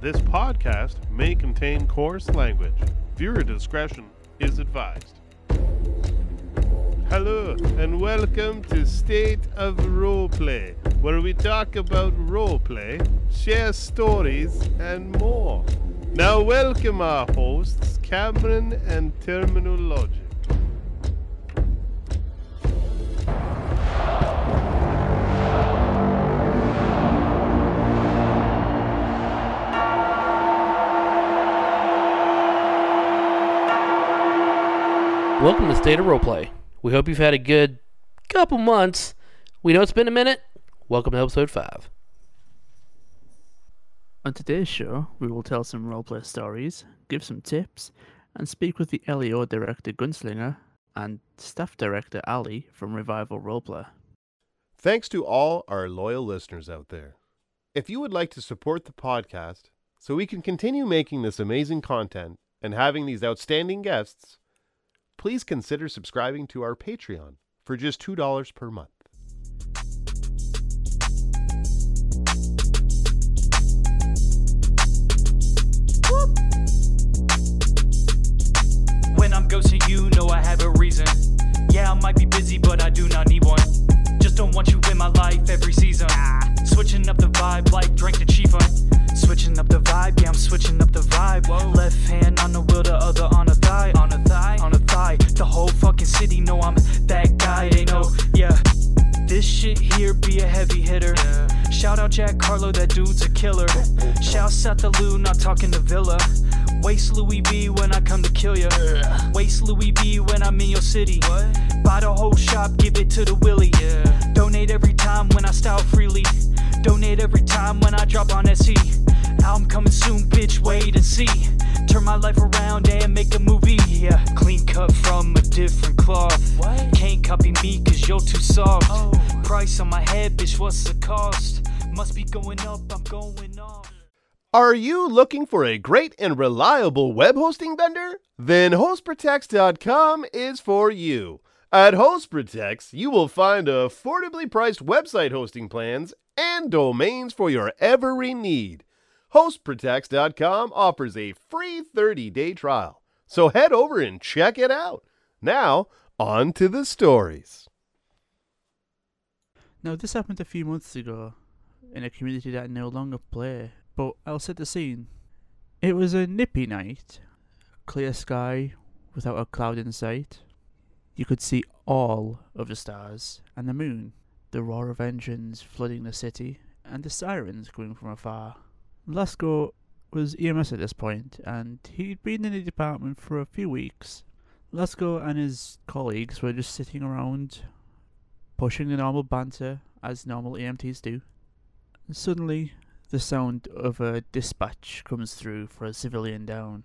This podcast may contain coarse language. Viewer discretion is advised. Hello, and welcome to State of Roleplay, where we talk about roleplay, share stories, and more. Now, welcome our hosts, Cameron and Terminal Welcome to State of Roleplay. We hope you've had a good couple months. We know it's been a minute. Welcome to episode 5. On today's show, we will tell some roleplay stories, give some tips, and speak with the LEO director Gunslinger and staff director Allie from Revival Roleplay. Thanks to all our loyal listeners out there. If you would like to support the podcast so we can continue making this amazing content and having these outstanding guests, please consider subscribing to our Patreon for just $2 per month. When I'm ghosting you, know I have a reason. Yeah, I might be busy, but I do not need one. Just don't want you in my life every season. Switching up the vibe like drink the chief Switching up the vibe, yeah, I'm switching up the vibe. Left hand on the wheel, the other on a thigh. On a thigh, on a thigh. The whole fucking city know I'm that guy. They know, yeah. This shit here be a heavy hitter. Shout out Jack Carlo, that dude's a killer. Shouts out to Lou, not talking to Villa. Waste Louis B when I come to kill ya. Waste Louis B when I'm in your city. Buy the whole shop, give it to the Willie. Donate every time when I style freely. Donate every time when I drop on SE. Album coming soon, bitch, wait and see. Turn my life around and make a movie. Yeah, clean cut from a different cloth. Can't copy me cause you're too soft. Oh. Price on my head, bitch, what's the cost? Must be going up, I'm going off. Are you looking for a great and reliable web hosting vendor? Then HostProtects.com is for you. At HostProtects, you will find affordably priced website hosting plans and domains for your every need. HostProtects.com offers a free 30 day trial, so head over and check it out. Now, on to the stories. Now, this happened a few months ago in a community that I no longer play, but I'll set the scene. It was a nippy night, clear sky without a cloud in sight. You could see all of the stars and the moon, the roar of engines flooding the city, and the sirens coming from afar. Lasco was EMS at this point, and he'd been in the department for a few weeks. Lasco and his colleagues were just sitting around, pushing the normal banter as normal EMTs do. And suddenly, the sound of a dispatch comes through for a civilian down.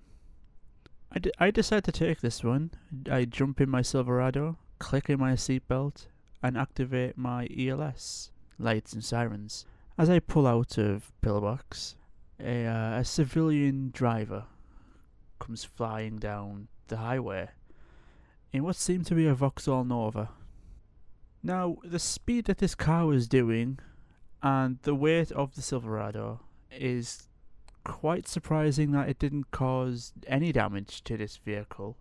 I, d- I decide to take this one. I jump in my Silverado, click in my seatbelt, and activate my ELS lights and sirens. As I pull out of pillbox, a, uh, a civilian driver comes flying down the highway in what seemed to be a Vauxhall Nova. Now, the speed that this car was doing and the weight of the Silverado is quite surprising that it didn't cause any damage to this vehicle,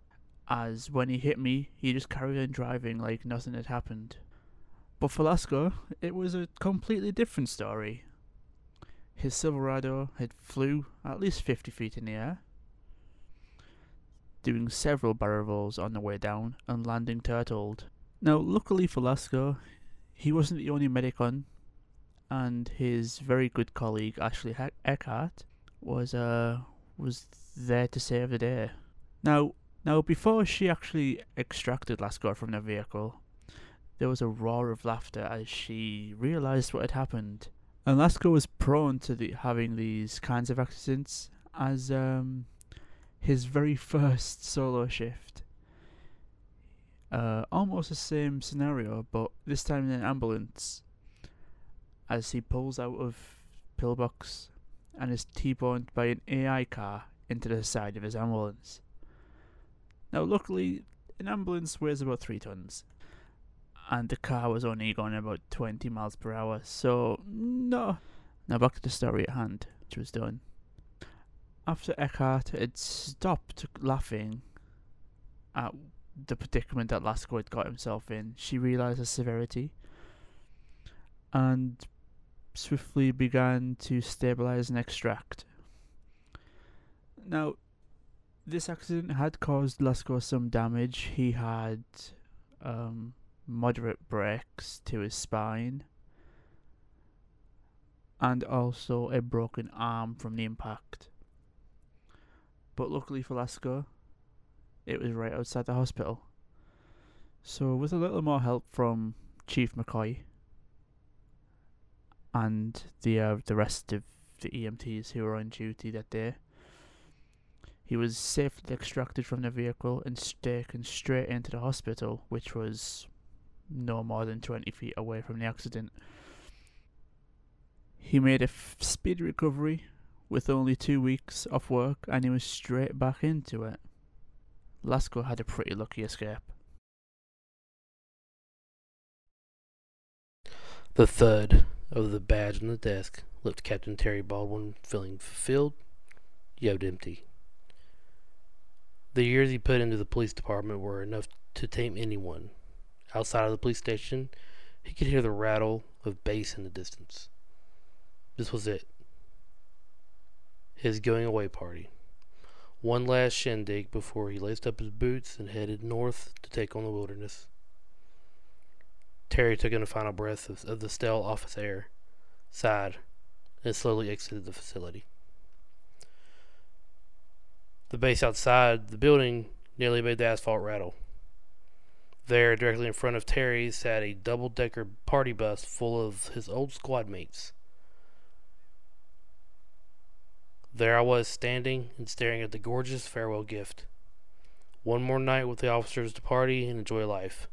as when he hit me, he just carried on driving like nothing had happened. But for Lasco, it was a completely different story. His Silverado had flew at least 50 feet in the air, doing several barrel rolls on the way down and landing turtled. Now, luckily for Lasco, he wasn't the only medic on, and his very good colleague Ashley Eckhart was uh was there to save the day. Now, now before she actually extracted Lasco from the vehicle, there was a roar of laughter as she realized what had happened. And was prone to the, having these kinds of accidents as um, his very first solo shift. Uh, almost the same scenario, but this time in an ambulance. As he pulls out of pillbox and is T-boned by an AI car into the side of his ambulance. Now, luckily, an ambulance weighs about three tons, and the car was only going about 20 miles per hour, so no. Now back to the story at hand, which was done. After Eckhart had stopped laughing at the predicament that Lasco had got himself in, she realized the severity and swiftly began to stabilize and extract. Now, this accident had caused Lasco some damage. He had um, moderate breaks to his spine and also a broken arm from the impact. But luckily for Lasco, it was right outside the hospital. So, with a little more help from Chief McCoy and the uh, the rest of the EMTs who were on duty that day, he was safely extracted from the vehicle and taken straight into the hospital, which was no more than 20 feet away from the accident. He made a f- speedy recovery with only two weeks off work and he was straight back into it. Lasco had a pretty lucky escape. The thud of the badge on the desk left Captain Terry Baldwin feeling fulfilled, yet empty. The years he put into the police department were enough to tame anyone. Outside of the police station, he could hear the rattle of bass in the distance. This was it. His going away party. One last shindig before he laced up his boots and headed north to take on the wilderness. Terry took in a final breath of, of the stale office air, sighed, and slowly exited the facility. The base outside the building nearly made the asphalt rattle. There, directly in front of Terry, sat a double decker party bus full of his old squad mates. There I was, standing and staring at the gorgeous farewell gift. One more night with the officers to party and enjoy life.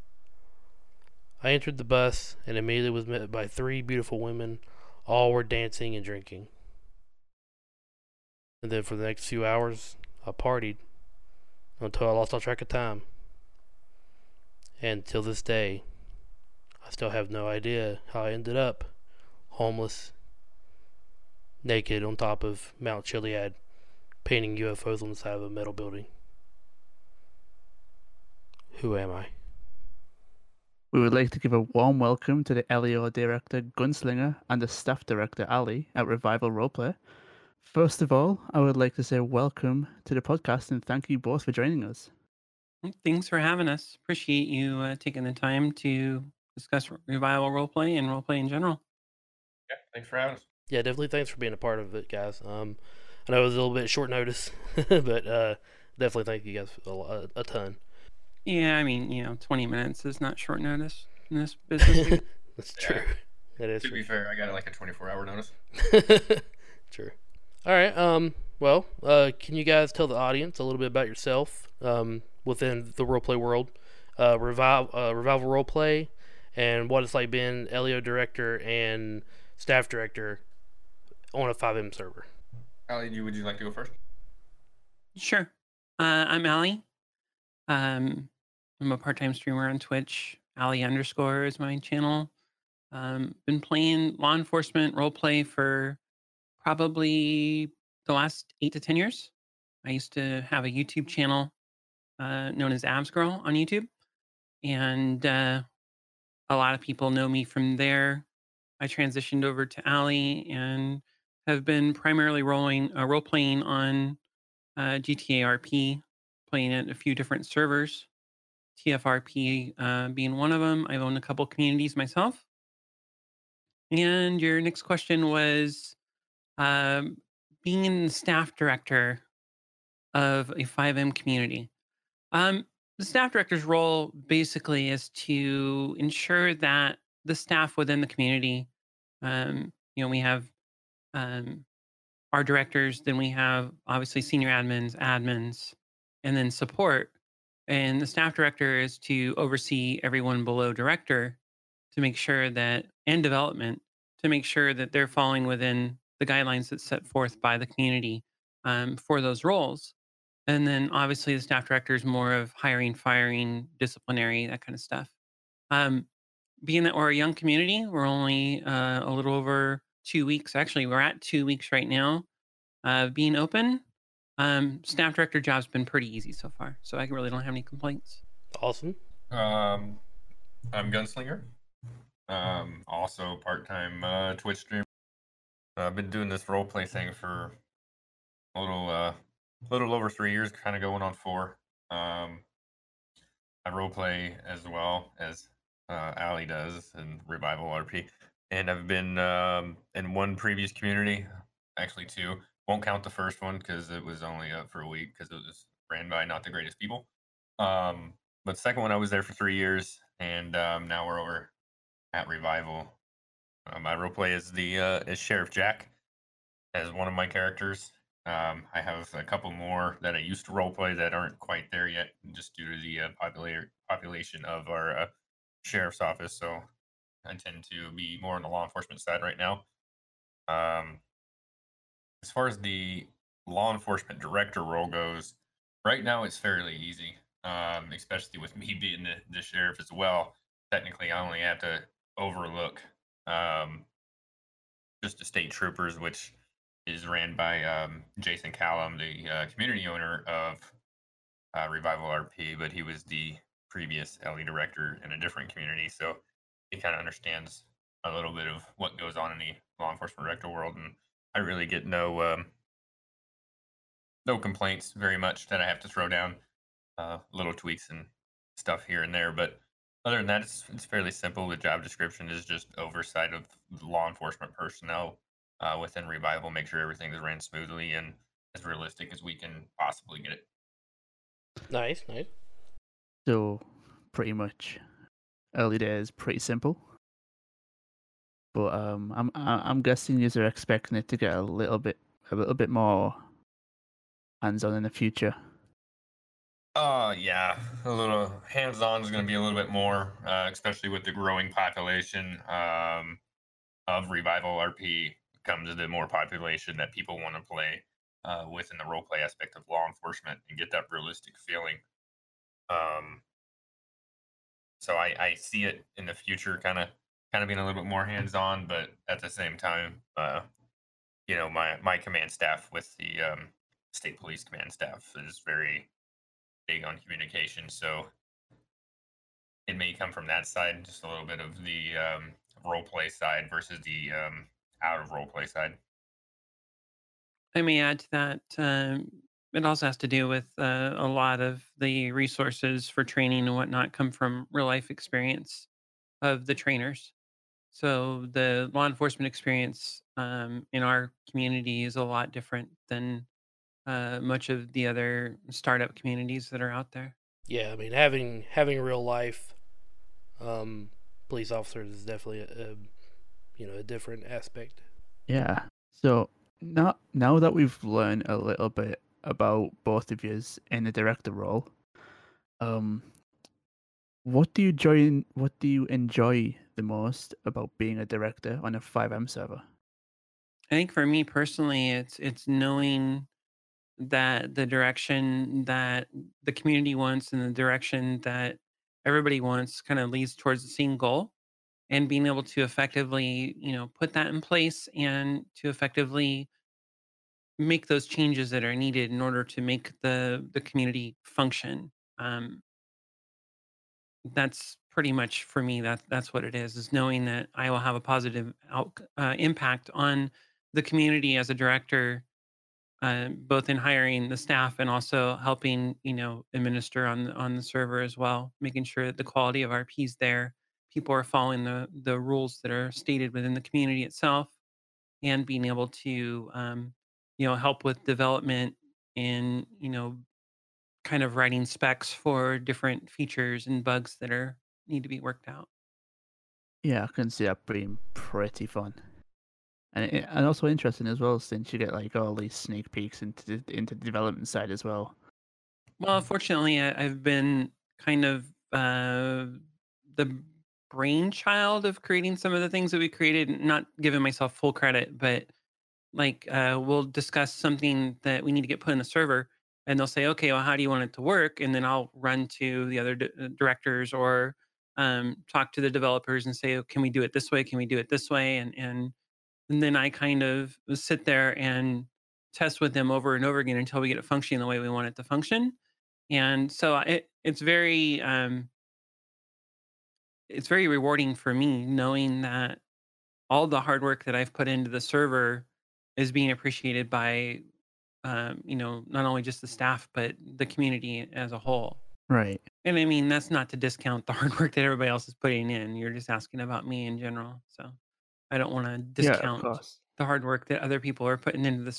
I entered the bus and immediately was met by three beautiful women. All were dancing and drinking. And then for the next few hours, I partied until I lost all track of time. And till this day, I still have no idea how I ended up homeless naked on top of Mount Chiliad, painting UFOs on the side of a metal building. Who am I? We would like to give a warm welcome to the LEO director Gunslinger and the staff director Allie at Revival Roleplay. First of all, I would like to say welcome to the podcast and thank you both for joining us. Thanks for having us. Appreciate you uh, taking the time to discuss Revival Roleplay and roleplay in general. Yeah, thanks for having us. Yeah, definitely thanks for being a part of it, guys. Um, I know it was a little bit short notice, but uh, definitely thank you guys a, a, a ton. Yeah, I mean, you know, 20 minutes is not short notice in this business. That's Yeah. true. That is To true. be fair, I got like a 24 hour notice. True. All right. Um. Well, uh, can you guys tell the audience a little bit about yourself um, within the roleplay world, uh, revive, uh, revival roleplay, and what it's like being LEO director and staff director on a FiveM server? Allie, you, would you like to go first? sure. Uh, I'm Allie. Um, I'm a part time streamer on Twitch. Allie underscore is my channel. Um, been playing law enforcement roleplay for probably the last eight to 10 years. I used to have a YouTube channel uh, known as Abs Girl on YouTube. And uh, a lot of people know me from there. I transitioned over to Allie and have been primarily rolling uh, role playing on uh, GTA RP, playing at a few different servers. TFRP uh, being one of them. I've owned a couple communities myself. And your next question was um, being the staff director of a FiveM community. Um, the staff director's role basically is to ensure that the staff within the community, um, you know, we have um, our directors, then we have obviously senior admins, admins, and then support. And the staff director is to oversee everyone below director to make sure that, and development, to make sure that they're falling within the guidelines that's set forth by the community um, for those roles. And then obviously the staff director is more of hiring, firing, disciplinary, that kind of stuff. Um, being that we're a young community, we're only uh, a little over two weeks. Actually, we're at two weeks right now of being open. Um, staff director job's been pretty easy so far, so I really don't have any complaints. Awesome. Um, I'm Gunslinger. Um, also part-time uh, Twitch streamer. I've been doing this role play thing for a little, uh, little over three years, kind of going on four. Um, I role play as well as uh, Allie does in Revival RP, and I've been um, in one previous community, actually two. Won't count the first one because it was only up for a week because it was ran by not the greatest people. Um, but second one, I was there for three years, and um, now we're over at Revival. Uh, my role play is the uh, is Sheriff Jack as one of my characters. Um, I have a couple more that I used to role play that aren't quite there yet, just due to the uh, popula- population of our uh, sheriff's office. So I tend to be more on the law enforcement side right now. Um, as far as the law enforcement director role goes, right now it's fairly easy, um, especially with me being the, the sheriff as well. Technically, I only have to overlook um, just the state troopers, which is ran by um, Jason Callum, the uh, community owner of uh, Revival RP, but he was the previous LE director in a different community, so he kind of understands a little bit of what goes on in the law enforcement director world, and I really get no um, no complaints very much that I have to throw down. Uh, little tweaks and stuff here and there, but other than that, it's, it's fairly simple. The job description is just oversight of law enforcement personnel uh, within Revival, make sure everything is ran smoothly and as realistic as we can possibly get it. Nice, nice. So, pretty much, early days, pretty simple. But um, I'm I- I'm guessing you are expecting it to get a little bit a little bit more hands-on in the future. Uh, yeah, a little hands-on is going to be a little bit more, uh, especially with the growing population um, of Revival RP comes to the more population that people want to play uh, within the role play aspect of law enforcement and get that realistic feeling. Um, so I, I see it in the future, kind of kind of being a little bit more hands-on, but at the same time, uh, you know, my my command staff with the um, state police command staff is very big on communication. So it may come from that side, just a little bit of the um, role play side versus the um, out of role play side. I may add to that. Um, it also has to do with uh, a lot of the resources for training and whatnot come from real life experience of the trainers. So the law enforcement experience um, in our community is a lot different than uh, much of the other startup communities that are out there. Yeah, I mean having having real life um, police officers is definitely a, a you know a different aspect. Yeah. So now now that we've learned a little bit about both of yous in the director role, um, what do you enjoy? What do you enjoy the most about being a director on a FiveM server? I think for me personally, it's it's knowing that the direction that the community wants and the direction that everybody wants kind of leads towards the same goal and being able to effectively you know put that in place and to effectively make those changes that are needed in order to make the the community function um, that's pretty much for me that that's what it is is knowing that i will have a positive out, uh, impact on the community as a director uh, both in hiring the staff and also helping you know administer on on the server as well making sure that the quality of rp is there people are following the the rules that are stated within the community itself and being able to um, you know help with development and you know kind of writing specs for different features and bugs that are need to be worked out Yeah, I can see that being pretty fun, and it, and also interesting as well, since you get like all these sneak peeks into the, into the development side as well. well fortunately I, i've been kind of uh, the brainchild of creating some of the things that we created not giving myself full credit but like uh, we'll discuss something that we need to get put in the server and they'll say okay well how do you want it to work? And then i'll run to the other d- uh, directors or um, talk to the developers and say oh, can we do it this way? Can we do it this way? And and and then i kind of sit there and test with them over and over again until we get it functioning the way we want it to function. And so it it's very um, it's very rewarding for me knowing that all the hard work that I've put into the server is being appreciated by um, you know not only just the staff but the community as a whole. Right. And I mean that's not to discount the hard work that everybody else is putting in. You're just asking about me in general, so I don't want to discount course. the hard work that other people are putting into this.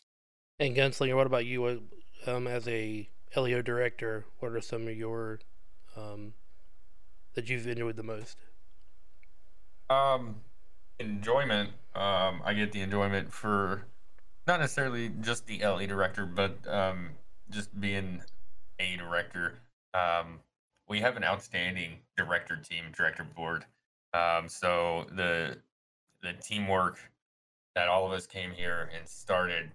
And Gunslinger, what about you? Um, as a LEO director, what are some of your um, that you've enjoyed the most? Um, enjoyment. Um, I get the enjoyment for not necessarily just the LE director, but um, just being a director. Um, we have an outstanding director team, director board. Um, so the the teamwork that all of us came here and started,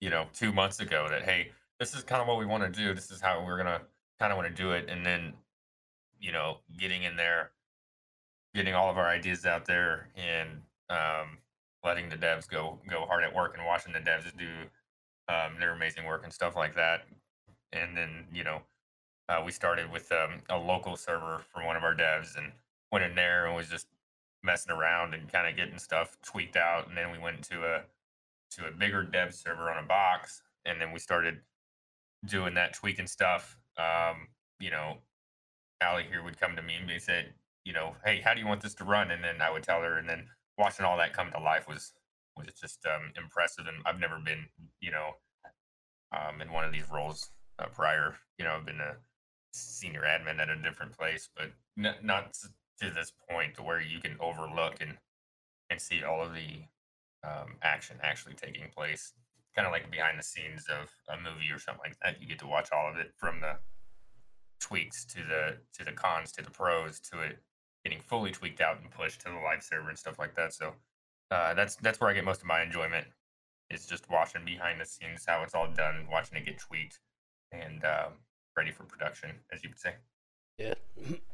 you know, two months ago. That hey, this is kind of what we want to do. This is how we're gonna kind of want to do it, and then, you know, getting in there getting all of our ideas out there and um, letting the devs go go hard at work and watching the devs do um, their amazing work and stuff like that. And then you know uh, we started with um, a local server for one of our devs and went in there and was just messing around and kind of getting stuff tweaked out. And then we went to a to a bigger dev server on a box, and then we started doing that tweaking stuff. Um, you know, Allie here would come to me and they said, you know, hey, how do you want this to run? And then I would tell her, and then watching all that come to life was was just um, impressive. And I've never been, you know, um, in one of these roles uh, prior. You know, I've been a senior admin at a different place, but n- not to this point to where you can overlook and and see all of the um, action actually taking place. Kind of like behind the scenes of a movie or something like that. You get to watch all of it from the tweaks to the to the cons to the pros to it getting fully tweaked out and pushed to the live server and stuff like that. So uh, that's that's where I get most of my enjoyment. Is just watching behind the scenes how it's all done, watching it get tweaked and um, ready for production, as you would say. Yeah,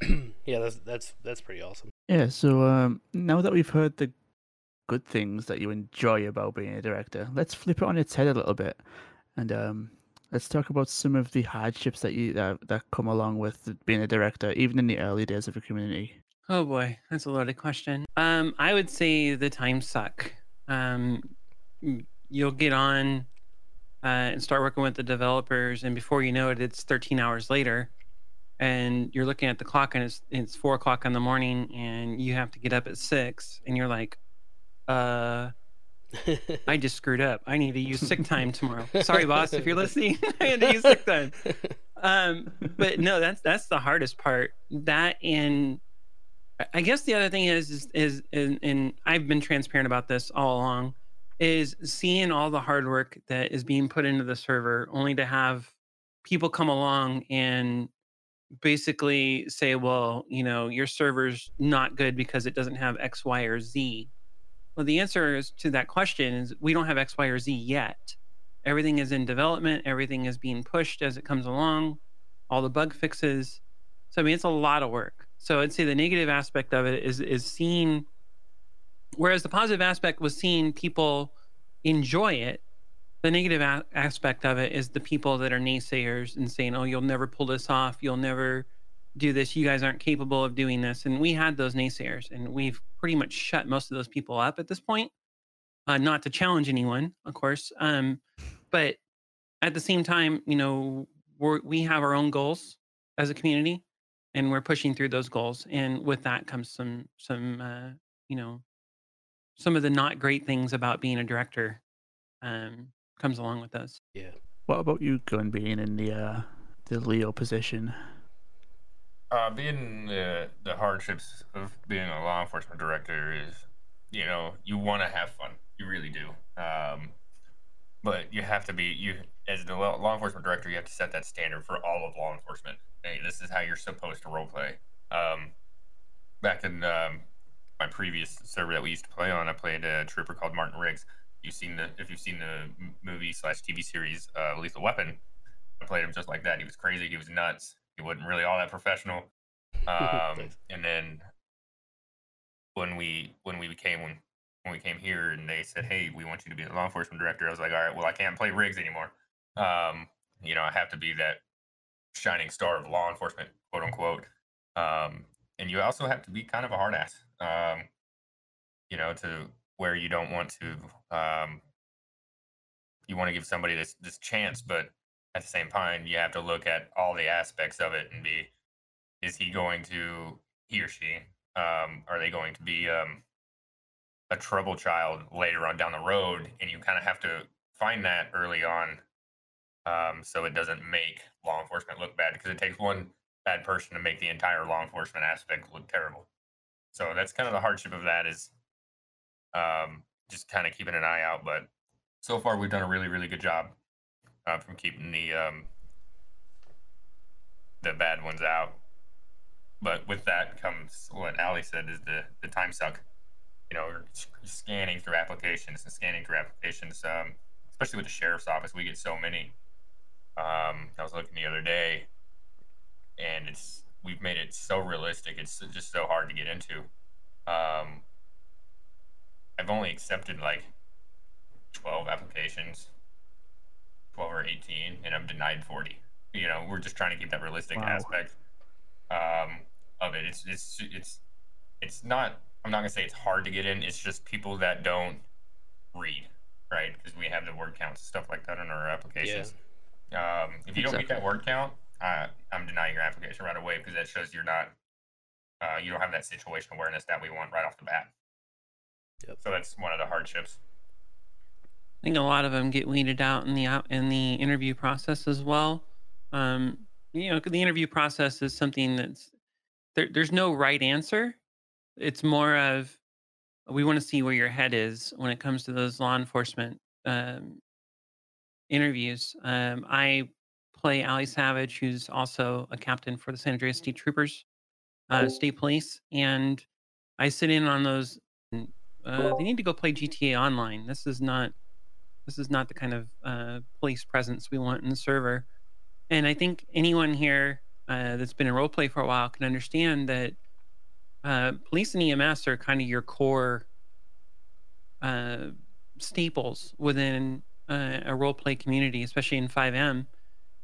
yeah, that's that's that's pretty awesome. Yeah, so um, now that we've heard the good things that you enjoy about being a director, let's flip it on its head a little bit, and um, let's talk about some of the hardships that you that, come along with being a director, even in the early days of a community. Oh boy, that's a loaded question. Um, I would say the times suck. Um, you'll get on uh, and start working with the developers, and before you know it, it's 13 hours later, and you're looking at the clock, and it's it's four o'clock in the morning, and you have to get up at six, and you're like, uh, I just screwed up. I need to use sick time tomorrow. Sorry, boss, if you're listening, I had to use sick time. Um, but no, that's that's the hardest part. That and I- I guess the other thing is is is and, and I've been transparent about this all along is seeing all the hard work that is being put into the server only to have people come along and basically say well you know your server's not good because it doesn't have x y or z well the answer is to that question is we don't have x y or z yet. Everything is in development. Everything is being pushed as it comes along. All the bug fixes. So i mean it's a lot of work. So i'd say the negative aspect of it is is seeing whereas the positive aspect was seeing people enjoy it the negative a- aspect of it is the people that are naysayers and saying oh you'll never pull this off. You'll never do this you guys aren't capable of doing this and we had those naysayers and we've pretty much shut most of those people up at this point uh, not to challenge anyone of course um, but at the same time you know we're, we have our own goals as a community and we're pushing through those goals and with that comes some some uh, you know some of the not great things about being a director um, comes along with those Yeah. What about you, Gun, being in the uh, the Leo position? Uh, being the the hardships of being a law enforcement director is, you know, you want to have fun. You really do. Um, but you have to be you as the law enforcement director. You have to set that standard for all of law enforcement. Hey, this is how you're supposed to role play. Um, back in um, my previous server that we used to play on, I played a trooper called Martin Riggs. You've seen the if you've seen the movie slash TV series uh, Lethal Weapon, I played him just like that. He was crazy. He was nuts. He wasn't really all that professional. Um, and then when we when we became when when we came here and they said, "Hey, we want you to be the law enforcement director," I was like, "All right, well, I can't play Riggs anymore. Um, you know, I have to be that shining star of law enforcement, quote unquote. Um, and you also have to be kind of a hard ass, um, you know, to where you don't want to, um, you want to give somebody this this chance, but at the same time, you have to look at all the aspects of it and be, is he going to he or she, um, are they going to be um, a trouble child later on down the road? And you kind of have to find that early on um, so it doesn't make law enforcement look bad because it takes one bad person to make the entire law enforcement aspect look terrible. So that's kind of the hardship of that is um, just kind of keeping an eye out. But so far, we've done a really, really good job uh, from keeping the um, the bad ones out. But with that comes what Allie said is the the time suck. You know, scanning through applications and scanning through applications, um, especially with the sheriff's office. We get so many um, I was looking the other day, and it's we've made it so realistic. It's just so hard to get into. Um, I've only accepted like twelve applications, twelve or eighteen, and I'm denied forty. You know, we're just trying to keep that realistic Wow. aspect um, of it. It's it's it's it's not. I'm not gonna say it's hard to get in. It's just people that don't read, right? Because we have the word counts and stuff like that on our applications. Um, if you don't meet that word count, uh, I'm denying your application right away because that shows you're not, uh, you don't have that situation awareness that we want right off the bat. Yep. So that's one of the hardships. I think a lot of them get weeded out in the out in the interview process as well. Um, you know, the interview process is something that's there, there's no right answer. It's more of we want to see where your head is when it comes to those law enforcement um, interviews. Um, I play Ali Savage, who's also a captain for the San Andreas State Troopers, uh, State Police, and I sit in on those. Uh, they need to go play GTA Online. This is not this is not the kind of uh, police presence we want in the server. And I think anyone here uh, that's been in roleplay for a while can understand that uh, police and EMS are kind of your core uh, staples within uh, a roleplay community, especially in FiveM,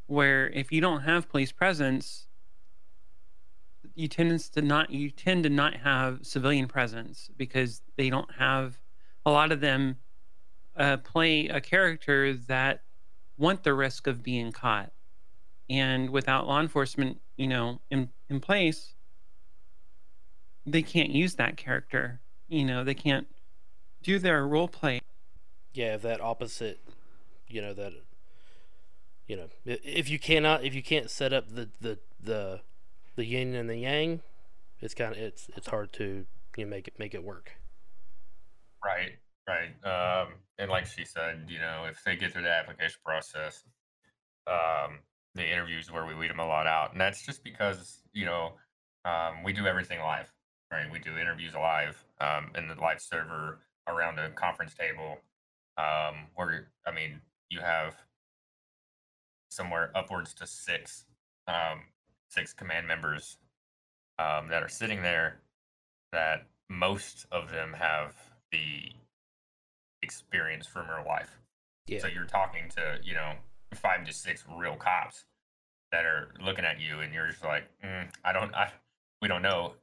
where if you don't have police presence, you tend to not you tend to not have civilian presence because they don't have a lot of them uh, play a character that want the risk of being caught. And without law enforcement you know in in place they can't use that character. You know they can't do their role play. Yeah, if that opposite, you know that, you know, if you cannot, if you can't set up the the the, the yin and the yang, it's kind of it's it's hard to you know, make it make it work. Right, right. Um, and like she said, you know, if they get through the application process, um, the interviews where we weed them a lot out, and that's just because you know um, we do everything live, right? We do interviews live um, in the live server around a conference table. Um, where I mean, you have somewhere upwards to six, um, six command members um, that are sitting there that most of them have the experience from real life. Yeah, So you're talking to, you know, five to six real cops that are looking at you, and you're just like, mm, I don't, I, we don't know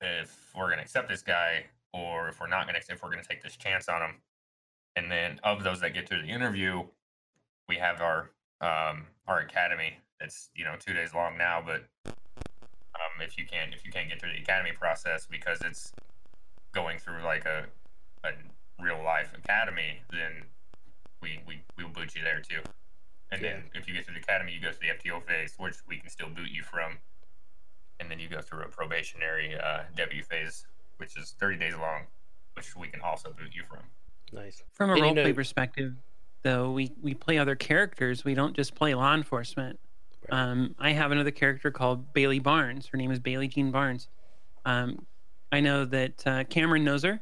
if we're gonna accept this guy or if we're not gonna, if we're gonna take this chance on him. And then of those that get through the interview, we have our um, our academy. It's you know two days long now, but um, if you can't if you can't get through the academy process because it's going through like a a real life academy, then we we we will boot you there too. And then if you get to the academy, you go to the FTO phase, which we can still boot you from. And then you go through a probationary uh, W phase, which is 30 days long, which we can also boot you from. nice. from a And you roleplay know- perspective though we we play other characters we don't just play law enforcement Right. um i have another character called bailey barnes her name is bailey jean barnes um i know that uh, cameron knows her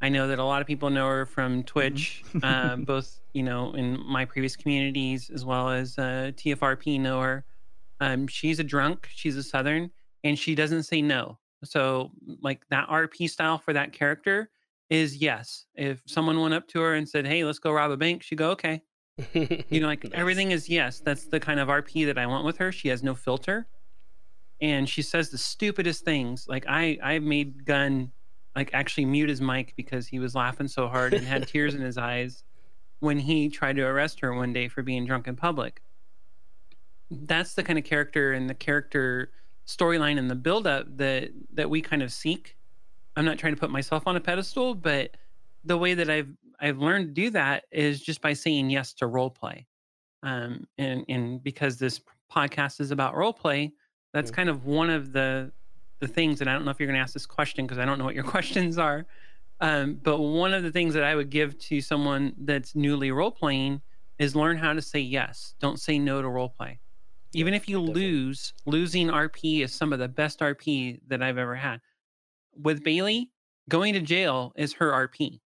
i know that a lot of people know her from twitch uh, both you know in my previous communities as well as uh, tfrp know her um she's a drunk she's a southern and she doesn't say no so like that rp style for that character is yes. If someone went up to her and said, "Hey, let's go rob a bank," she'd go, "Okay." You know, like Nice. everything is yes. That's the kind of RP that I want with her. She has no filter, and she says the stupidest things. Like I, I made Gun like actually mute his mic because he was laughing so hard and had tears in his eyes when he tried to arrest her one day for being drunk in public. That's the kind of character and the character storyline and the buildup that that we kind of seek. I'm not trying to put myself on a pedestal, but the way that I've I've learned to do that is just by saying yes to role play. Um, and and because this podcast is about role play, that's Mm. kind of one of the the things. And I don't know if you're going to ask this question because I don't know what your questions are. Um, but one of the things that I would give to someone that's newly role playing is learn how to say yes. Don't say no to role play. Even if you definitely. lose, losing RP is some of the best RP that I've ever had. With Bailey, going to jail is her RP.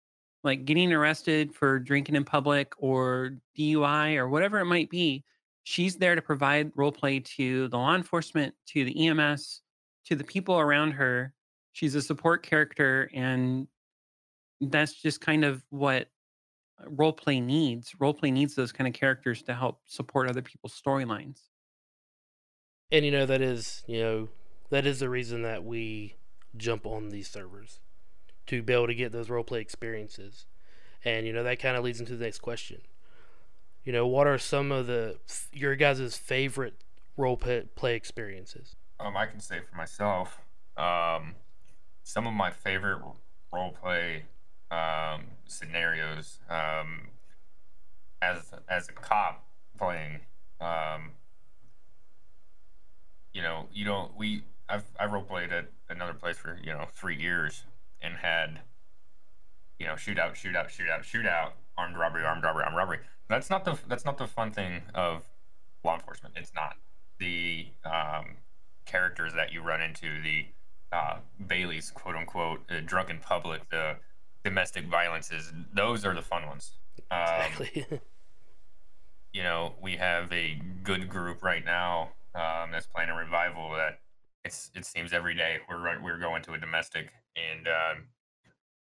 Like getting arrested for drinking in public or DUI or whatever it might be, she's there to provide role play to the law enforcement, to the EMS, to the people around her. She's a support character, and that's just kind of what uh, role play needs. Role play needs those kind of characters to help support other people's storylines. And you know that is you know that is the reason that we jump on these servers to be able to get those roleplay experiences. And you know that kind of leads into the next question. You know, what are some of the your guys' favorite role play, play experiences? Um, I can say for myself, um, some of my favorite role play um, scenarios um, as as a cop playing. Um, you know, you don't. We I've I role played at another place for you know three years and had you know shootout, shootout, shootout, shootout, armed robbery, armed robbery, armed robbery. That's not the that's not the fun thing of law enforcement. It's not the um, characters that you run into, the uh, Bailey's quote unquote uh, drunk in public, the domestic violences. Those are the fun ones. Um, Exactly. you know, we have a good group right now um, that's playing a revival that it's it seems every day we're we're going to a domestic and um,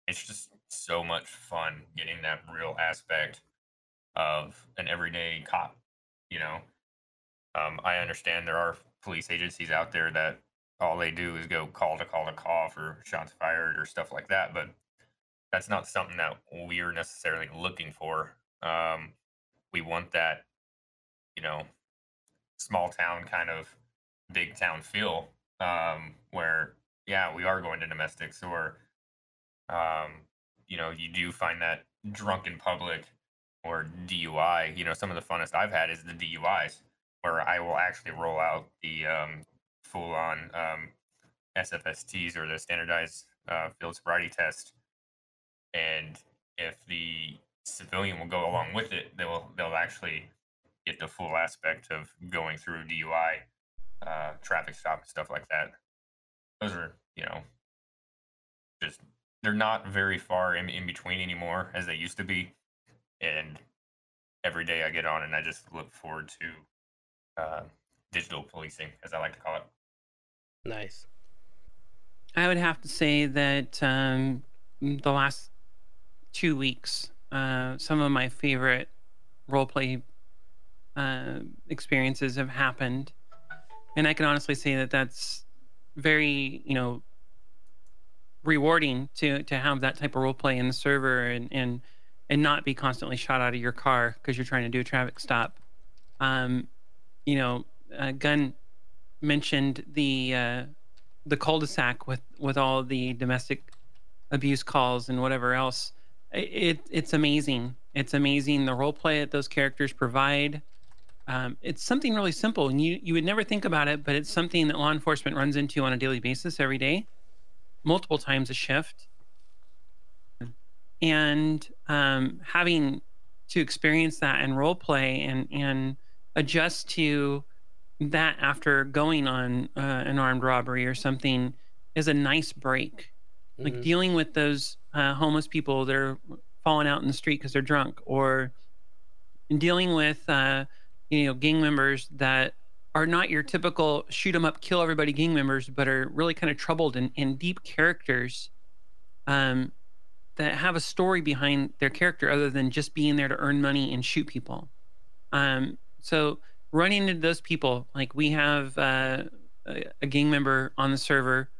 it's just so much fun getting that real aspect of an everyday cop. You know, um, I understand there are police agencies out there that all they do is go call to call to call for shots fired or stuff like that, but that's not something that we're necessarily looking for. Um, we want that, you know, small town kind of big town feel, um, where yeah, we are going to domestics or, um, you know, you do find that drunk in public or DUI. You know, some of the funnest I've had is the DUIs, where I will actually roll out the um, full on um, SFSTs or the standardized uh, field sobriety test, and if the civilian will go along with it, they will they'll actually get the full aspect of going through DUI, uh, traffic stop and stuff like that. Those are you know just they're not very far in, in between anymore as they used to be, and every day I get on and I just look forward to uh, digital policing, as I like to call it. nice. I would have to say that um, the last two weeks, uh, some of my favorite roleplay uh, experiences have happened, and I can honestly say that that's very, you know, rewarding to to have that type of roleplay in the server and and and not be constantly shot out of your car because you're trying to do a traffic stop. Um, you know, uh, Gun mentioned the uh, the cul-de-sac with with all the domestic abuse calls and whatever else. It it's amazing. It's amazing the role play that those characters provide. Um, it's something really simple, and you you would never think about it, but it's something that law enforcement runs into on a daily basis every day, multiple times a shift. And um, having to experience that and role play and and adjust to that after going on uh, an armed robbery or something is a nice break. Like Mhm. dealing with those uh, homeless people that are falling out in the street because they're drunk, or dealing with uh, you know gang members that are not your typical shoot 'em up, kill everybody gang members, but are really kind of troubled and, and deep characters. Um, that have a story behind their character other than just being there to earn money and shoot people. Um, so running into those people, like we have uh, a, gang member on the server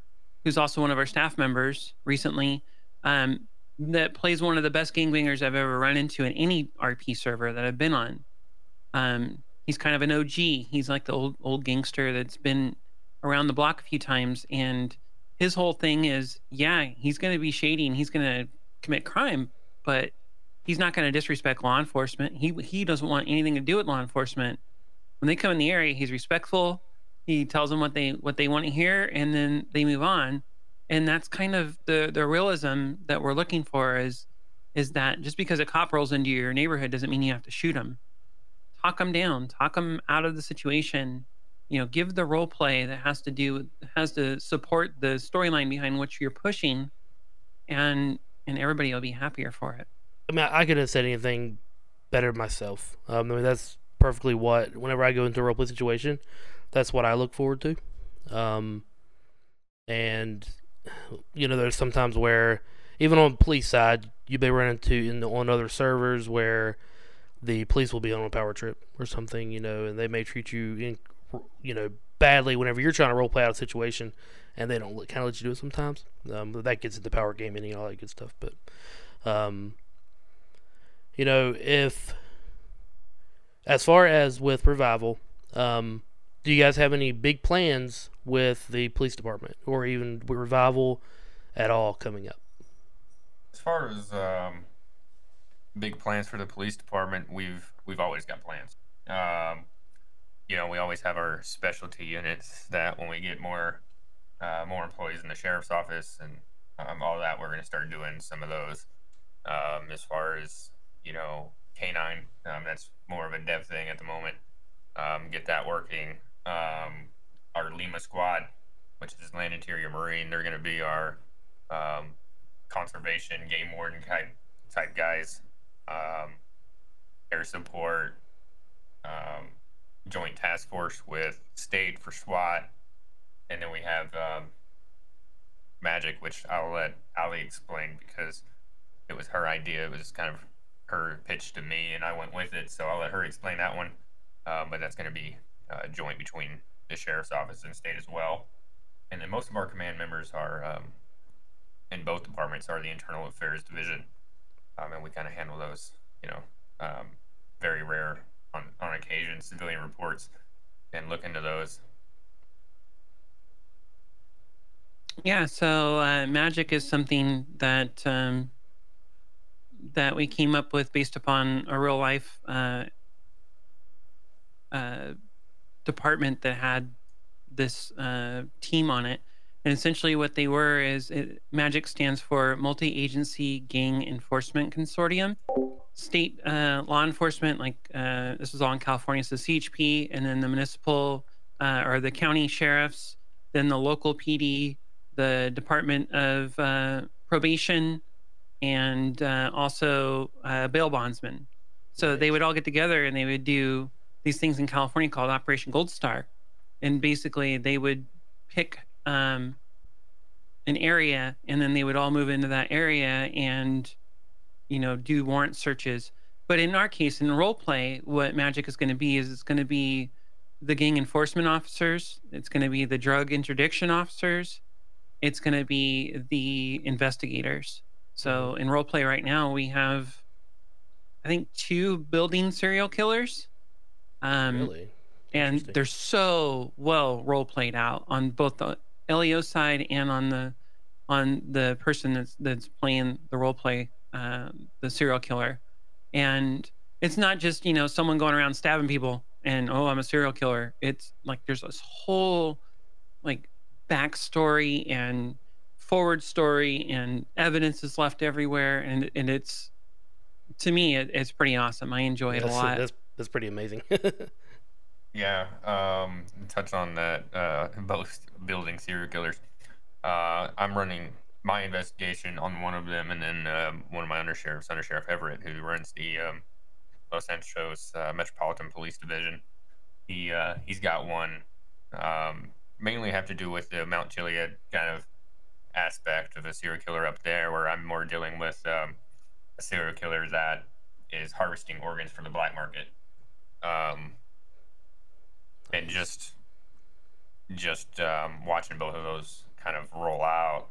who's also one of our staff members recently um, that plays one of the best gangbangers I've ever run into in any RP server that I've been on. Um, he's kind of an OG. He's like the old old gangster that's been around the block a few times, and his whole thing is, yeah, he's going to be shady and he's going to commit crime, but he's not going to disrespect law enforcement. He he doesn't want anything to do with law enforcement. When they come in the area, he's respectful. He tells them what they what they want to hear, and then they move on. And that's kind of the the realism that we're looking for is is that just because a cop rolls into your neighborhood doesn't mean you have to shoot him. Talk them down, talk them out of the situation. You know, give the role play that has to do has to support the storyline behind which you're pushing, and and everybody will be happier for it. I mean, I couldn't have said anything better myself. Um, I mean, that's perfectly what whenever I go into a roleplay situation, that's what I look forward to. Um, and you know, there's sometimes where even on the police side, you may run into in the, on other servers where the police will be on a power trip or something, you know, and they may treat you in, you know, badly whenever you're trying to role play out a situation, and they don't kind of let you do it sometimes. Um, that gets into power gaming and all that good stuff. But, um, you know, if as far as with revival, um, do you guys have any big plans with the police department or even with revival at all coming up? As far as um, big plans for the police department, we've we've always got plans. Um, you know, we always have our specialty units that when we get more uh, more employees in the sheriff's office and um, all that, we're going to start doing some of those. Um, as far as you know, canine, um, that's more of a dev thing at the moment. Um, get that working. Um, our Lima squad, which is Land Interior Marine, they're going to be our um, conservation game warden type type guys. air support, joint task force with state for SWAT, and then we have um, magic, which I'll let Allie explain because it was her idea. It was kind of her pitch to me, and I went with it. So I'll let her explain that one. Uh, but that's going to be uh, joint between the sheriff's office and state as well. And then most of our command members are um, in both departments are the internal affairs division, um, and we kind of handle those. You know, um, very rare on on occasion civilian reports, and look into those. Yeah, so uh, magic is something that um, that we came up with based upon a real life uh, uh, department that had this uh, team on it. And essentially, what they were is it, MAGIC stands for Multi Agency Gang Enforcement Consortium. State uh, law enforcement, like uh, this was all in California, so CHP, and then the municipal or the county sheriffs, then the local PD, the Department of Probation, and uh, also uh, bail bondsmen. So they would all get together and they would do these things in California called Operation Gold Star, and basically they would pick um, an area and then they would all move into that area and you know do warrant searches. But in our case, in role play, what magic is going to be is it's going to be the gang enforcement officers, it's going to be the drug interdiction officers, it's going to be the investigators. So in role play right now, we have, I think, two building serial killers. Um, really? And they're so well role played out on both the LEO side and on the on the person that's that's playing the role play, uh, the serial killer. And it's not just you know someone going around stabbing people and oh I'm a serial killer. It's like there's this whole like backstory and forward story and evidence is left everywhere and and it's to me it, it's pretty awesome i enjoy it a lot that's that's pretty amazing. Yeah, um, touch on that. Uh, both building serial killers. Uh, I'm running my investigation on one of them, and then um, one of my undersheriffs, Undersheriff Everett, who runs the um, Los Angeles uh, Metropolitan Police Division. He uh, he's got one. Um, mainly have to do with the Mount Chiliad kind of aspect of a serial killer up there, where I'm more dealing with um, a serial killer that is harvesting organs for the black market. Um, and just just um, watching both of those kind of roll out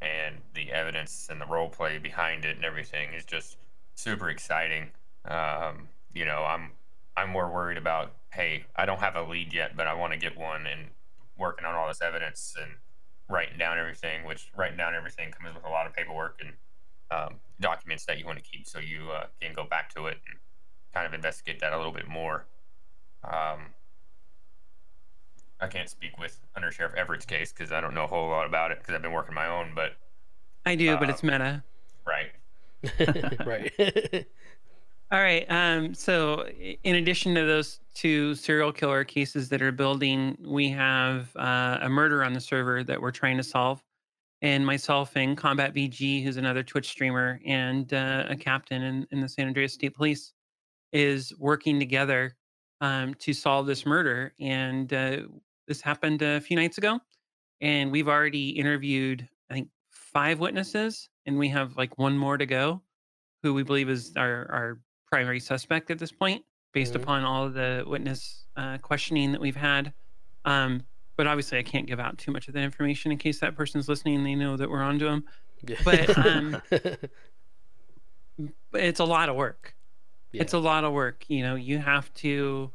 and the evidence and the role play behind it and everything is just super exciting. Um, you know, I'm I'm more worried about hey, I don't have a lead yet, but I want to get one and working on all this evidence and writing down everything. Which writing down everything comes with a lot of paperwork and um, documents that you want to keep, so you uh, can go back to it and kind of investigate that a little bit more. Um, I can't speak with Under Sheriff Everett's case because I don't know a whole lot about it because I've been working my own. But I do, but Uh, it's meta. right, right. All right. Um, so, in addition to those two serial killer cases that are building, we have uh, a murder on the server that we're trying to solve. And myself and Combat BG, who's another Twitch streamer and uh, a captain in, in the San Andreas State Police, is working together um, to solve this murder. And uh, this happened a few nights ago. And we've already interviewed, I think, five witnesses, and we have like one more to go who we believe is our, our primary suspect at this point, based Mhm. upon all of the witness uh, questioning that we've had. Um, but obviously, I can't give out too much of that information in case that person's listening and they know that we're onto them. Yeah. But, um, it's a lot of work. It's a lot of work. You know, you have to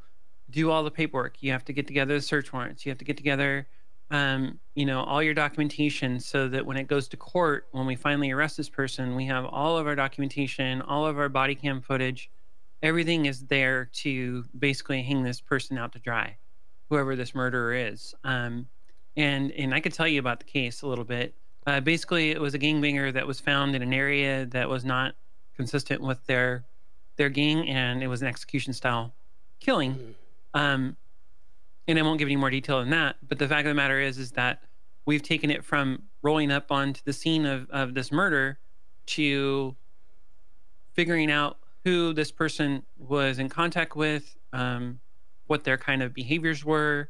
do all the paperwork. You have to get together the search warrants. You have to get together, um, you know, all your documentation so that when it goes to court, when we finally arrest this person, we have all of our documentation, all of our body cam footage. Everything is there to basically hang this person out to dry, whoever this murderer is. Um, and and I could tell you about the case a little bit. Uh, basically, it was a gangbanger that was found in an area that was not consistent with their their gang, and it was an execution style killing. Mm. Um, and I won't give any more detail than that. But the fact of the matter is, is that we've taken it from rolling up onto the scene of, of this murder to figuring out who this person was in contact with, um, what their kind of behaviors were,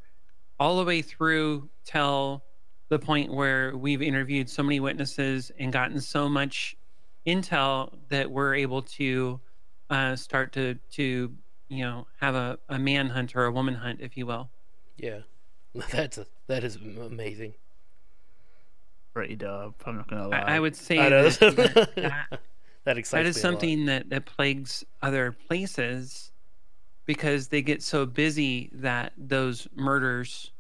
all the way through till the point where we've interviewed so many witnesses and gotten so much intel that we're able to uh, start to to you know have a, a man hunt or a woman hunt, if you will. Yeah. That's a, that is amazing. Pretty dope. I'm not gonna lie. I, I would say I that, that, that, that excites. That is me a lot. something that, that plagues other places because they get so busy that those murders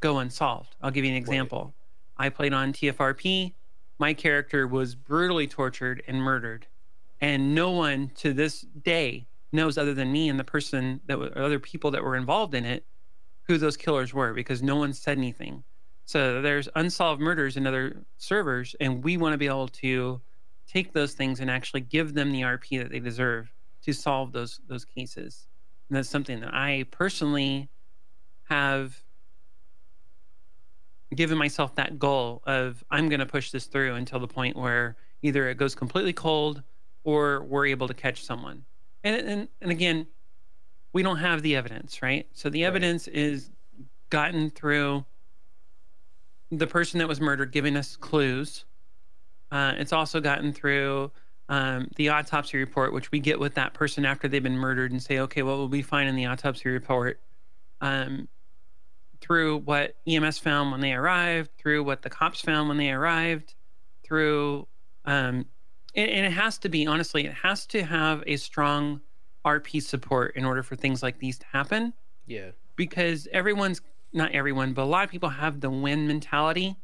go unsolved. I'll give you an example. I played on TFRP. My character was brutally tortured and murdered, and no one to this day knows, other than me and the person that were, or other people that were involved in it, who those killers were because no one said anything. So there's unsolved murders in other servers, and we want to be able to take those things and actually give them the RP that they deserve to solve those those cases. And that's something that I personally have given myself that goal of I'm going to push this through until the point where either it goes completely cold or we're able to catch someone. And and, and again, we don't have the evidence, right? So the Right. evidence is gotten through the person that was murdered giving us clues. Uh, it's also gotten through um, the autopsy report, which we get with that person after they've been murdered and say, okay, what will we find in the autopsy report? Um, through what EMS found when they arrived, through what the cops found when they arrived, through, um, and, and it has to be, honestly, it has to have a strong RP support in order for things like these to happen Yeah. because everyone's not everyone, but a lot of people have the win mentality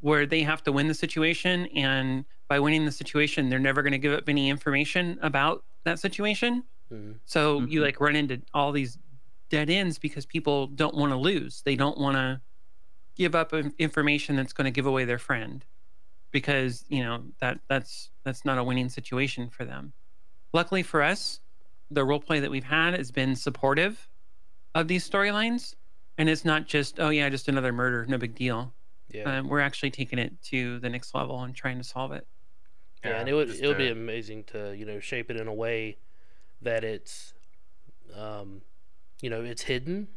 where they have to win the situation. And by winning the situation, they're never going to give up any information about that situation. hmm So you Mhm. like run into all these dead ends because people don't want to lose. They don't want to give up information that's going to give away their friend because, you know, that that's that's not a winning situation for them. Luckily for us, the role play that we've had has been supportive of these storylines and it's not just oh yeah, just another murder, no big deal. Yeah. Um, we're actually taking it to the next level and trying to solve it. Yeah, and it would it would be uh, amazing to you know shape it in a way that it's, um, you know, it's hidden,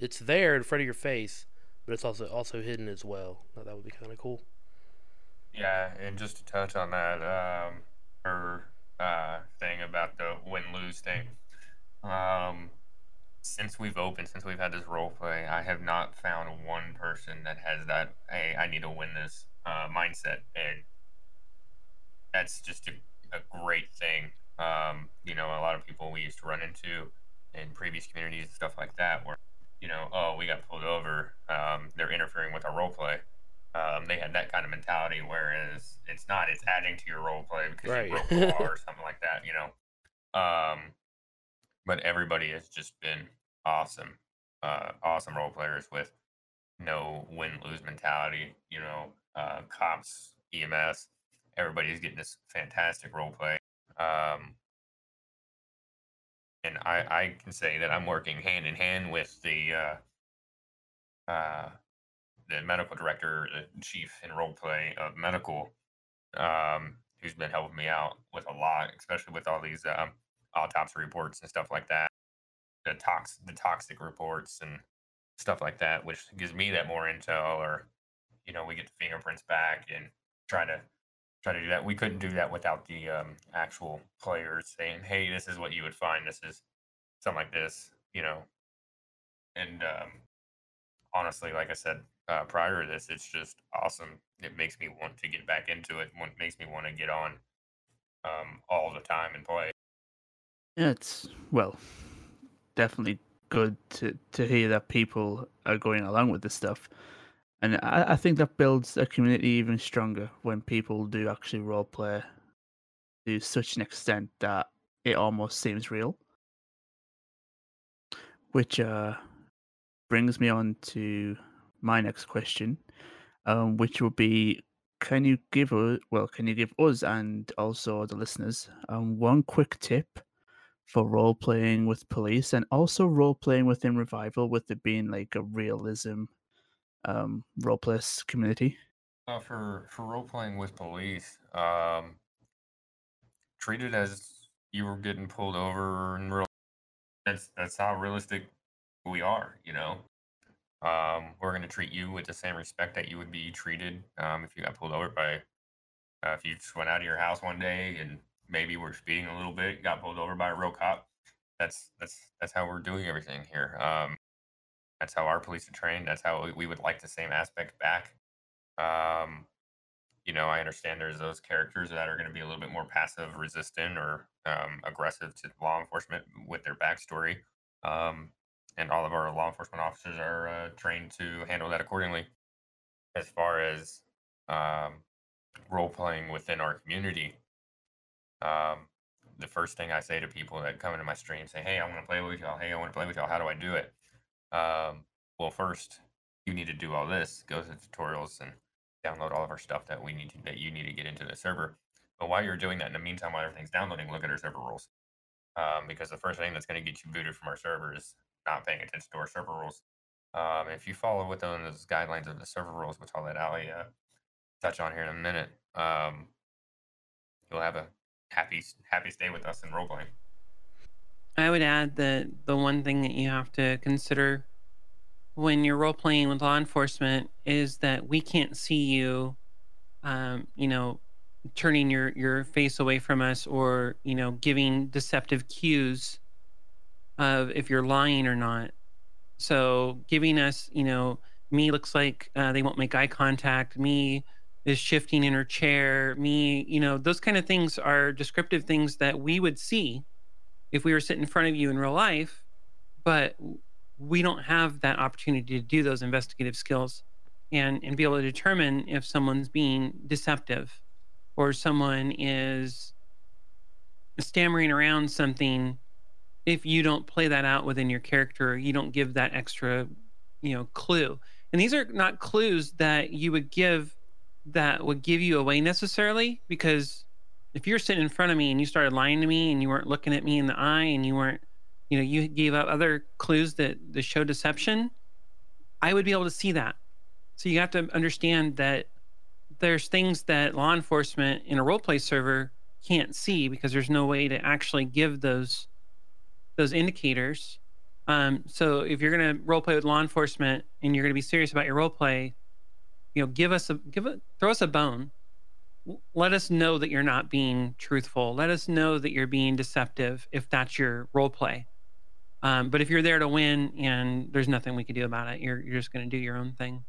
it's there in front of your face, but it's also also hidden as well. That that would be kind of cool. Yeah, and just to touch on that, um, her uh, thing about the win lose thing. Um, since we've opened, since we've had this role play, I have not found one person that has that. Hey, I need to win this uh, mindset, and that's just a, a great thing. Um, you know, a lot of people we used to run into in previous communities and stuff like that, where you know, oh, we got pulled over. Um, they're interfering with our role play. Um, they had that kind of mentality, whereas it's not. It's adding to your role play because Right. you broke the law or something like that. You know. Um, but everybody has just been awesome, uh, awesome role players with no win lose mentality. You know, uh, cops, EMS, everybody's getting this fantastic role play. Um, and I, I can say that I'm working hand in hand with the uh, uh, the medical director, the chief in role play of medical, um, who's been helping me out with a lot, especially with all these um, autopsy reports and stuff like that, the tox the toxic reports and stuff like that, which gives me that more intel. Or you know, we get the fingerprints back and try to try to do that. We couldn't do that without the um, actual players saying, "Hey, this is what you would find. This is something like this," you know. And um, honestly, like I said uh, prior to this, it's just awesome. It makes me want to get back into it. What makes me want to get on um, all the time and play. Yeah, it's well, definitely good to to hear that people are going along with this stuff, and I, I think that builds a community even stronger when people do actually role play to such an extent that it almost seems real. Which uh brings me on to my next question, um, which will be can you give us well can you give us and also the listeners um, one quick tip for role playing with police and also role playing within revival with it being like a realism um role play community Uh, for for role playing with police, um, treat it as you were getting pulled over in real. That's that's how realistic we are. You know, um, we're going to treat you with the same respect that you would be treated um, if you got pulled over by. Uh, if you just went out of your house one day and maybe were speeding a little bit, got pulled over by a real cop. That's that's that's how we're doing everything here. Um, that's how our police are trained. That's how we, would like the same aspect back. Um, you know, I understand there's those characters that are going to be a little bit more passive resistant or um, aggressive to law enforcement with their backstory. Um, and all of our law enforcement officers are uh, trained to handle that accordingly. As far as um, role playing within our community, um, the first thing I say to people that come into my stream say, "Hey, I want to play with y'all. Hey, I want to play with y'all. How do I do it?" Um, well, first you need to do all this. Go to the tutorials and download all of our stuff that we need to, that you need to get into the server. But while you're doing that, in the meantime, while everything's downloading, look at our server rules. Um, because the first thing that's going to get you booted from our server is not paying attention to our server rules. Um, if you follow within those guidelines of the server rules, which I'll let Allie uh, touch on here in a minute, um, you'll have a happy happy stay with us in role playing. I would add that the one thing that you have to consider when you're role playing with law enforcement is that we can't see you, um, you know, turning your your face away from us or you know giving deceptive cues of if you're lying or not. So giving us, you know, me looks like uh, they won't make eye contact. Me is shifting in her chair. Me, you know, those kind of things are descriptive things that we would see if we were sitting in front of you in real life, but we don't have that opportunity to do those investigative skills and and be able to determine if someone's being deceptive or someone is stammering around something if you don't play that out within your character you don't give that extra you know clue. And these are not clues that you would give that would give you away necessarily because if you're sitting in front of me and you started lying to me and you weren't looking at me in the eye and you weren't you know you gave out other clues that that show deception i would be able to see that. So you have to understand that there's things that law enforcement in a role play server can't see because there's no way to actually give those those indicators um, so if you're going to role play with law enforcement and you're going to be serious about your role play you know give us a give a throw us a bone let us know that you're not being truthful. Let us know that you're being deceptive if that's your role play. Um, but if you're there to win and there's nothing we can do about it, you're you're just going to do your own thing.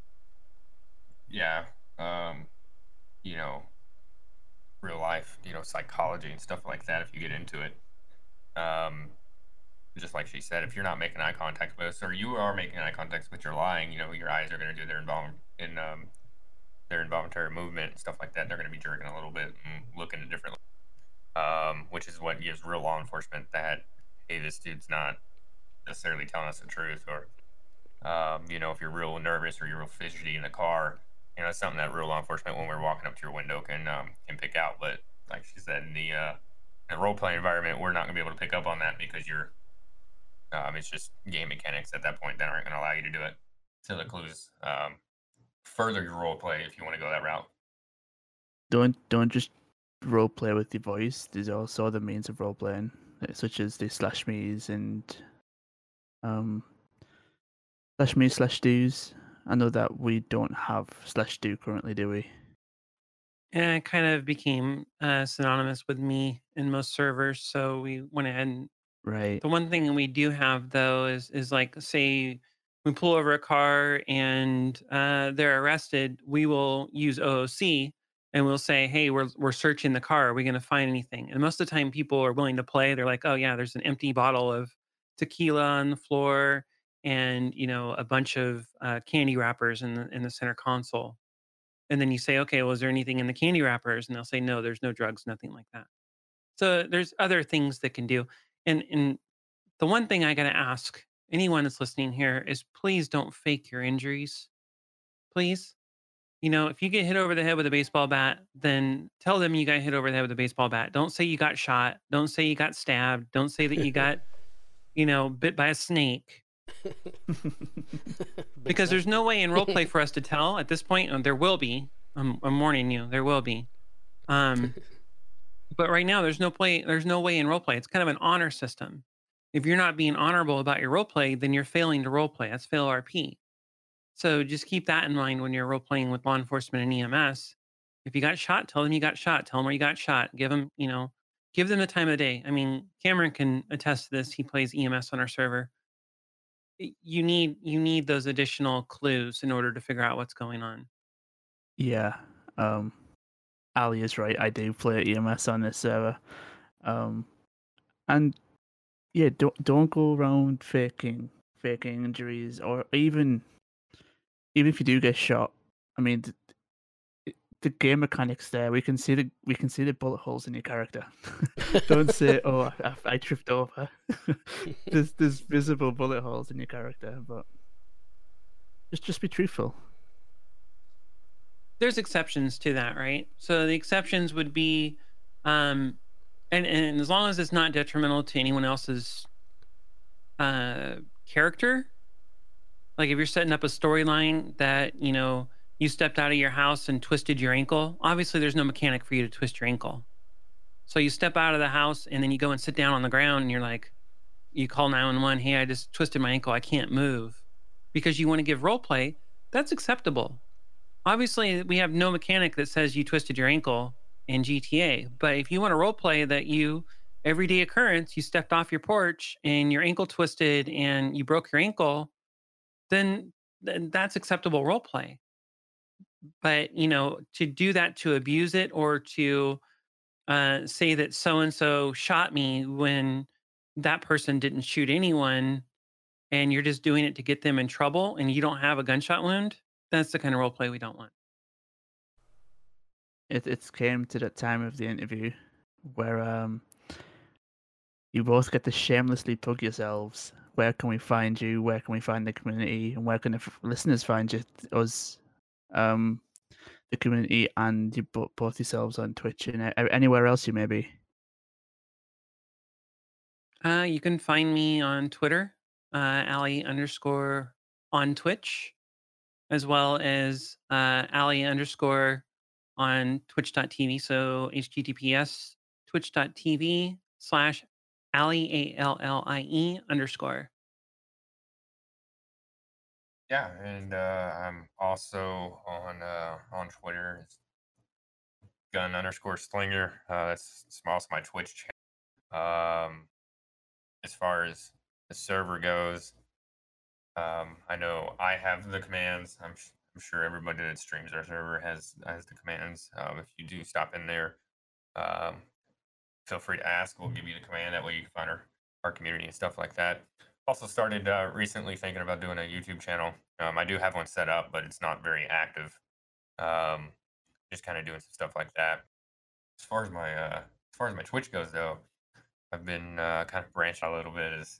Yeah. Um, you know, real life, you know, psychology and stuff like that. If you get into it, um, just like she said, if you're not making eye contact with us, or you are making eye contact but you're lying, you know, your eyes are going to do their invol- in um, their involuntary movement and stuff like that. They're going to be jerking a little bit and looking at different, um, which is what gives real law enforcement that hey, this dude's not necessarily telling us the truth, or um, you know, if you're real nervous or you're real fidgety in the car, you know, it's something that real law enforcement, when we're walking up to your window, can um, can pick out. But like she said, in the uh, a role play environment, we're not going to be able to pick up on that because you're um, it's just game mechanics at that point that aren't going to allow you to do it. So the clues um, further your role play if you want to go that route. Don't don't just role play with your voice. There's also other means of role playing, uh, such as the slash me's and um slash me slash do's. I know that we don't have slash do currently, do we? Yeah, it kind of became uh, synonymous with me in most servers. So we went ahead and Right. The one thing we do have though is is like say we pull over a car and uh, they're arrested, we will use OOC and we'll say, "Hey, we're we're searching the car. Are we going to find anything?" And most of the time, people are willing to play. They're like, "Oh yeah, there's an empty bottle of tequila on the floor, and you know a bunch of uh, candy wrappers in the in the center console." And then you say, "Okay, well, is there anything in the candy wrappers?" And they'll say, "No, there's no drugs, nothing like that." So there's other things that can do. And and the one thing I got to ask anyone that's listening here is please don't fake your injuries. Please. You know, if you get hit over the head with a baseball bat, then tell them you got hit over the head with a baseball bat. Don't say you got shot. Don't say you got stabbed. Don't say that you got, you know, bit by a snake. Because there's no way in role play for us to tell at this point. And there will be. I'm, I'm warning you. There will be. Um, but right now, there's no play. There's no way in role play. It's kind of an honor system. If you're not being honorable about your role play, then you're failing to role play. That's fail RP. So just keep that in mind when you're role playing with law enforcement and EMS. If you got shot, tell them you got shot. Tell them where you got shot. Give them, you know, give them the time of day. I mean, Cameron can attest to this. He plays EMS on our server. You need you need those additional clues in order to figure out what's going on. Yeah. Um Allie is right. I do play EMS on this server. Um and yeah, don't don't go around faking faking injuries or even even if you do get shot. I mean the, the game mechanics there. We can see the we can see the bullet holes in your character. don't say, "Oh, I, I, I tripped over." there's there's visible bullet holes in your character, but just just be truthful. There's exceptions to that, right? So the exceptions would be, um, and and as long as it's not detrimental to anyone else's uh, character, like if you're setting up a storyline that you know you stepped out of your house and twisted your ankle, obviously there's no mechanic for you to twist your ankle. So you step out of the house and then you go and sit down on the ground and you're like, you call 911, hey, I just twisted my ankle, I can't move, because you want to give role play. That's acceptable obviously we have no mechanic that says you twisted your ankle in GTA. But if you want to role play that you everyday occurrence, you stepped off your porch and your ankle twisted and you broke your ankle, then, then that's acceptable role play. But you know, to do that to abuse it or to uh, say that so and so shot me when that person didn't shoot anyone, and you're just doing it to get them in trouble, and you don't have a gunshot wound, that's the kind of role play we don't want. it it's came to that time of the interview where um you both get to shamelessly plug yourselves. Where can we find you? Where can we find the community? And where can the f- listeners find you? Us, um, the community, and you bo- both yourselves on Twitch and anywhere else you may be. Uh, you can find me on Twitter, uh, Allie underscore on Twitch, as well as uh, Allie underscore on twitch.tv. So https twitch.tv slash Allie, A L L I E underscore. Yeah, and uh, I'm also on uh, on Twitter. It's gun underscore slinger. Uh, that's it's also my Twitch channel. Um, as far as the server goes, um, I know I have the commands. I'm, sh- I'm sure everybody that streams our server has has the commands. Um, if you do stop in there, um, feel free to ask. We'll give you the command. That way you can find our, our community and stuff like that. Also started uh, recently thinking about doing a YouTube channel. Um, I do have one set up, but it's not very active. Um, just kind of doing some stuff like that. As far as my uh, as far as my Twitch goes, though, I've been uh, kind of branched out a little bit. As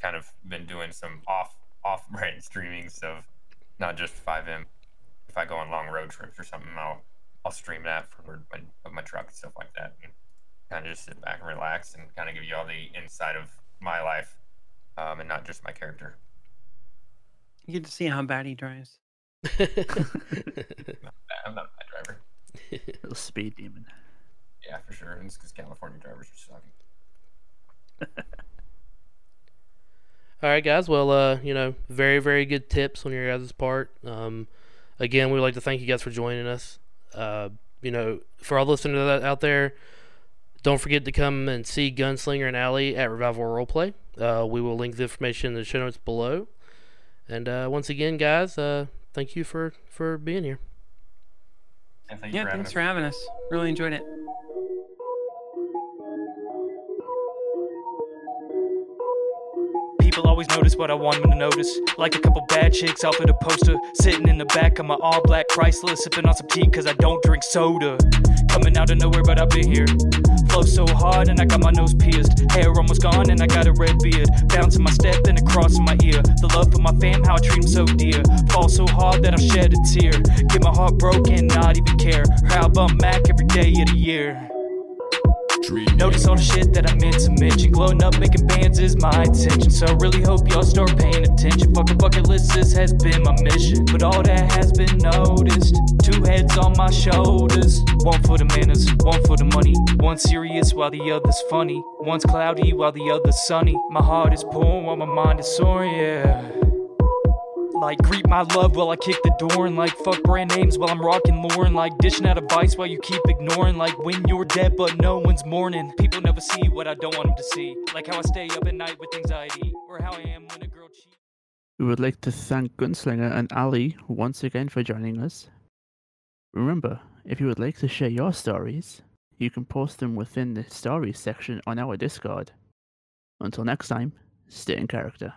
kind of been doing some off off brand streamings of not just FiveM. If I go on long road trips or something, I'll I'll stream that for my, of my truck and stuff like that. And kind of just sit back and relax and kind of give you all the inside of my life, um, and not just my character. You get to see how bad he drives. I'm not a bad driver. Little speed demon. Yeah, for sure. And it's because California drivers are sucking. All right, guys. Well, uh, you know, very, very good tips on your guys' part. Um, again, we would like to thank you guys for joining us. Uh, you know, for all listeners out there, don't forget to come and see Gunslinger and Allie at Revival Roleplay. Uh, we will link the information in the show notes below. And uh, once again, guys, uh, thank you for for being here. And thank you Yeah, for thanks us. for having us. Really enjoyed it. People always notice what I want them to notice. Like a couple bad chicks off at the poster. Sitting in the back of my all black Chrysler, sipping on some tea cause I don't drink soda. Coming out of nowhere, but I've been here. Flow so hard and I got my nose pierced. Hair almost gone and I got a red beard. Bouncing my step and a cross in my ear. The love for my fam, how I treat 'em so dear. Fall so hard that I'll shed a tear. Get my heart broken, not even care. How about Mac every day of the year? Notice all the shit that I meant to mention. Glowing up, making bands is my intention. So really hope y'all start paying attention. Fuck a bucket list, this has been my mission. But all that has been noticed. Two heads on my shoulders. One for the manners, one for the money. One serious while the other's funny. One's cloudy while the other's sunny. My heart is poor while my mind is soaring, yeah. Like greet my love while I kick the door and like fuck brand names while I'm rocking Lauren. Like dishing out advice while you keep ignoring. Like when you're dead but no one's mourning. People never see what I don't want them to see. Like how I stay up at night with anxiety, or how I am when a girl cheats. We would like to thank Gunslinger and Allie once again for joining us. Remember, if you would like to share your stories, you can post them within the stories section on our Discord. Until next time, stay in character.